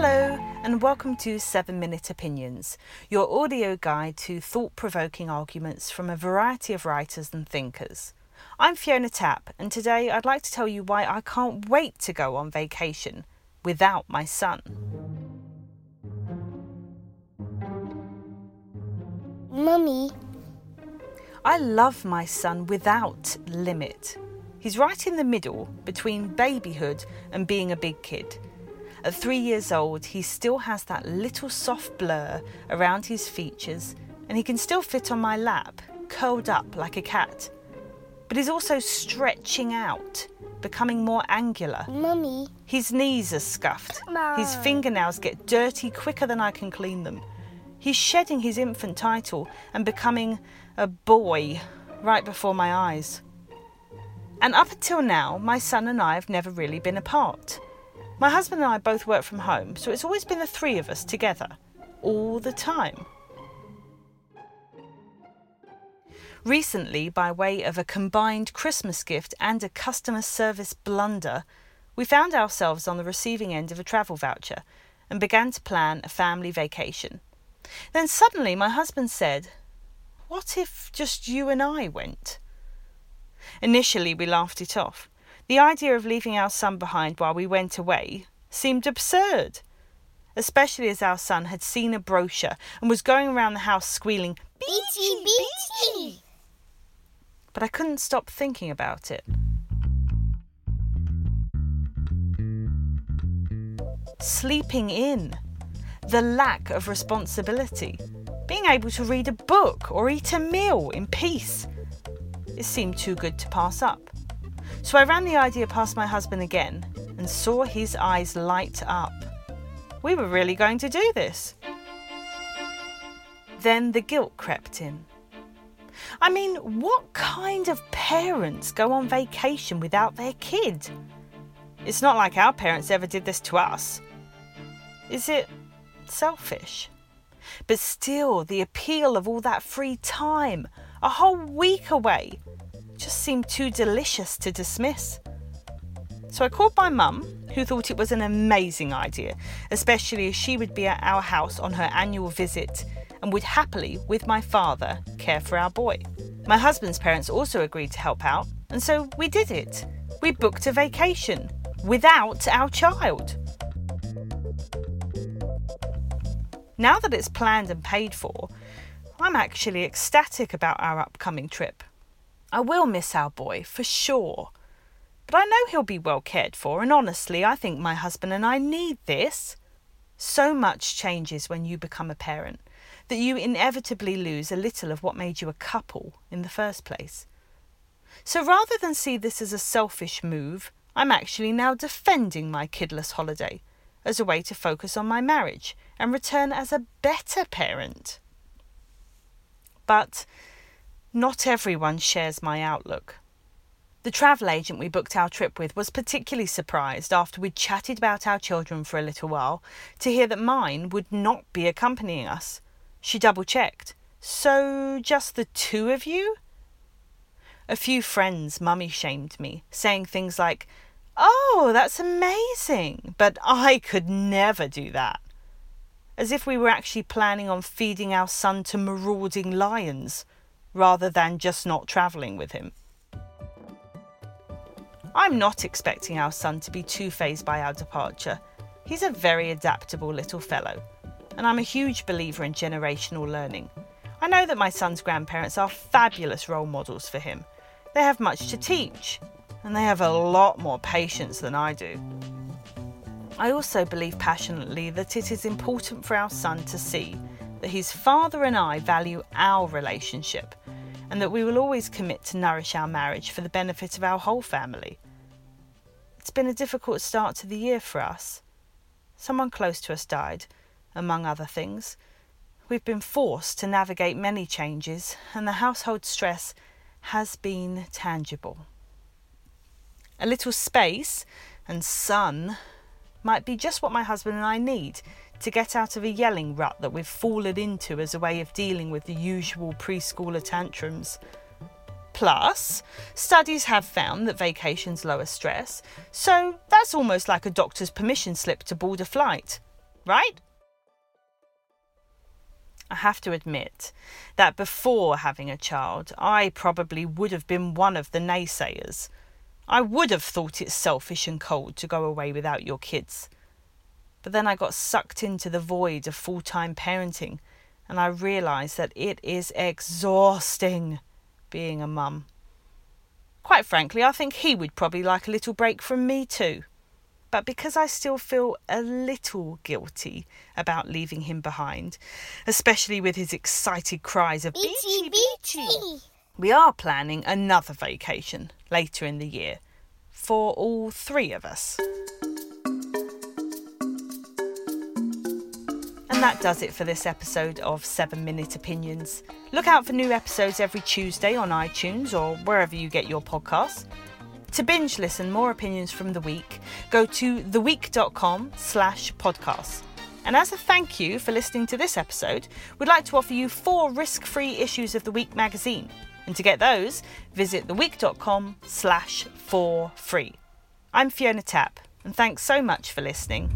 Hello, and welcome to 7 Minute Opinions, your audio guide to thought provoking arguments from a variety of writers and thinkers. I'm Fiona Tapp, and today I'd like to tell you why I can't wait to go on vacation without my son. Mummy, I love my son without limit. He's right in the middle between babyhood and being a big kid. At three years old, he still has that little soft blur around his features, and he can still fit on my lap, curled up like a cat. But he's also stretching out, becoming more angular. Mummy, His knees are scuffed. His fingernails get dirty quicker than I can clean them. He's shedding his infant title and becoming a boy right before my eyes. And up until now, my son and I have never really been apart. My husband and I both work from home, so it's always been the three of us together, all the time. Recently, by way of a combined Christmas gift and a customer service blunder, we found ourselves on the receiving end of a travel voucher and began to plan a family vacation. Then suddenly my husband said, What if just you and I went? Initially, we laughed it off. The idea of leaving our son behind while we went away seemed absurd, especially as our son had seen a brochure and was going around the house squealing, Beachy, Beachy. but I couldn't stop thinking about it. Sleeping in, the lack of responsibility, being able to read a book or eat a meal in peace. It seemed too good to pass up. So I ran the idea past my husband again and saw his eyes light up. We were really going to do this. Then the guilt crept in. I mean, what kind of parents go on vacation without their kid? It's not like our parents ever did this to us. Is it selfish? But still, the appeal of all that free time, a whole week away, seemed too delicious to dismiss. So I called my mum, who thought it was an amazing idea, especially as she would be at our house on her annual visit and would happily, with my father, care for our boy. My husband's parents also agreed to help out, and so we did it. We booked a vacation without our child. Now that it's planned and paid for, I'm actually ecstatic about our upcoming trip. I will miss our boy, for sure. But I know he'll be well cared for, and honestly, I think my husband and I need this. So much changes when you become a parent that you inevitably lose a little of what made you a couple in the first place. So rather than see this as a selfish move, I'm actually now defending my kidless holiday as a way to focus on my marriage and return as a better parent. But not everyone shares my outlook. The travel agent we booked our trip with was particularly surprised after we'd chatted about our children for a little while to hear that mine would not be accompanying us. She double checked. So, just the two of you? A few friends mummy shamed me, saying things like, Oh, that's amazing, but I could never do that. As if we were actually planning on feeding our son to marauding lions rather than just not travelling with him. I'm not expecting our son to be too fazed by our departure. He's a very adaptable little fellow, and I'm a huge believer in generational learning. I know that my son's grandparents are fabulous role models for him. They have much to teach, and they have a lot more patience than I do. I also believe passionately that it is important for our son to see that his father and I value our relationship and that we will always commit to nourish our marriage for the benefit of our whole family. It's been a difficult start to the year for us. Someone close to us died, among other things. We've been forced to navigate many changes, and the household stress has been tangible. A little space and sun might be just what my husband and I need to get out of a yelling rut that we've fallen into as a way of dealing with the usual preschooler tantrums. Plus, studies have found that vacations lower stress, so that's almost like a doctor's permission slip to board a flight. right? I have to admit that before having a child, I probably would have been one of the naysayers. I would have thought it selfish and cold to go away without your kids. But then I got sucked into the void of full time parenting and I realised that it is exhausting being a mum. Quite frankly, I think he would probably like a little break from me too. But because I still feel a little guilty about leaving him behind, especially with his excited cries of beachy, beachy, we are planning another vacation later in the year for all three of us. And that does it for this episode of 7 Minute Opinions. Look out for new episodes every Tuesday on iTunes or wherever you get your podcasts. To binge listen more opinions from the week, go to theweek.com slash podcasts. And as a thank you for listening to this episode, we'd like to offer you four risk-free issues of The Week magazine. And to get those, visit theweek.com slash for free. I'm Fiona Tapp, and thanks so much for listening.